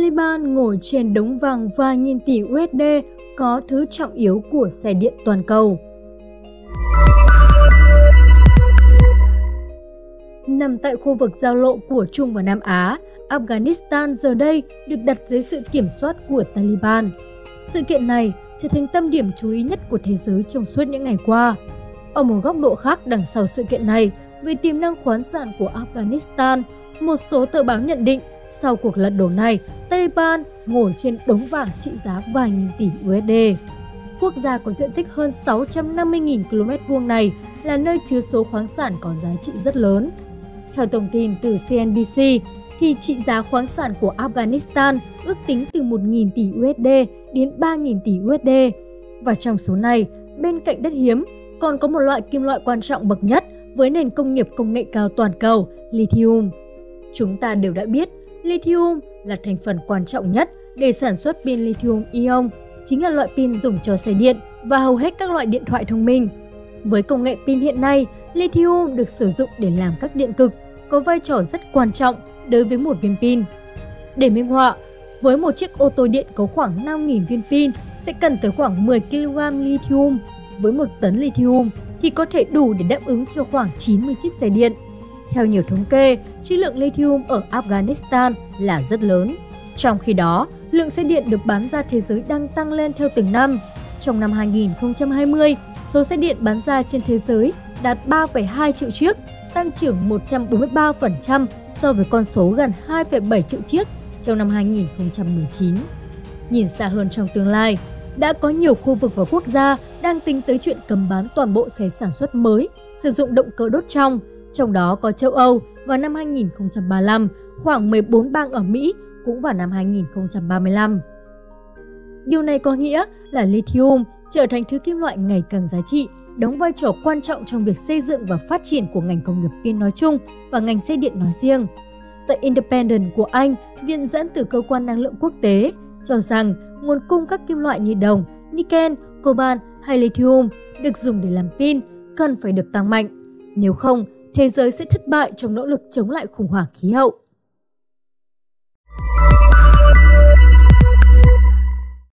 Taliban ngồi trên đống vàng vài nghìn tỷ USD có thứ trọng yếu của xe điện toàn cầu. Nằm tại khu vực giao lộ của Trung và Nam Á, Afghanistan giờ đây được đặt dưới sự kiểm soát của Taliban. Sự kiện này trở thành tâm điểm chú ý nhất của thế giới trong suốt những ngày qua. Ở một góc độ khác đằng sau sự kiện này, về tiềm năng khoáng sản của Afghanistan, một số tờ báo nhận định sau cuộc lật đổ này, Taliban ngồi trên đống vàng trị giá vài nghìn tỷ USD. Quốc gia có diện tích hơn 650.000 km vuông này là nơi chứa số khoáng sản có giá trị rất lớn. Theo thông tin từ CNBC, thì trị giá khoáng sản của Afghanistan ước tính từ 1.000 tỷ USD đến 3.000 tỷ USD. Và trong số này, bên cạnh đất hiếm, còn có một loại kim loại quan trọng bậc nhất với nền công nghiệp công nghệ cao toàn cầu, lithium. Chúng ta đều đã biết, lithium là thành phần quan trọng nhất để sản xuất pin lithium ion, chính là loại pin dùng cho xe điện và hầu hết các loại điện thoại thông minh. Với công nghệ pin hiện nay, lithium được sử dụng để làm các điện cực, có vai trò rất quan trọng đối với một viên pin. Để minh họa, với một chiếc ô tô điện có khoảng 5.000 viên pin sẽ cần tới khoảng 10 kg lithium. Với một tấn lithium thì có thể đủ để đáp ứng cho khoảng 90 chiếc xe điện. Theo nhiều thống kê, trữ lượng lithium ở Afghanistan là rất lớn. Trong khi đó, lượng xe điện được bán ra thế giới đang tăng lên theo từng năm. Trong năm 2020, số xe điện bán ra trên thế giới đạt 3,2 triệu chiếc, tăng trưởng 143% so với con số gần 2,7 triệu chiếc trong năm 2019. Nhìn xa hơn trong tương lai, đã có nhiều khu vực và quốc gia đang tính tới chuyện cấm bán toàn bộ xe sản xuất mới sử dụng động cơ đốt trong, trong đó có châu Âu vào năm 2035, khoảng 14 bang ở Mỹ cũng vào năm 2035. Điều này có nghĩa là lithium trở thành thứ kim loại ngày càng giá trị, đóng vai trò quan trọng trong việc xây dựng và phát triển của ngành công nghiệp pin nói chung và ngành xe điện nói riêng. Tại Independent của Anh, viện dẫn từ cơ quan năng lượng quốc tế cho rằng nguồn cung các kim loại như đồng, niken, coban hay lithium được dùng để làm pin cần phải được tăng mạnh. Nếu không, thế giới sẽ thất bại trong nỗ lực chống lại khủng hoảng khí hậu.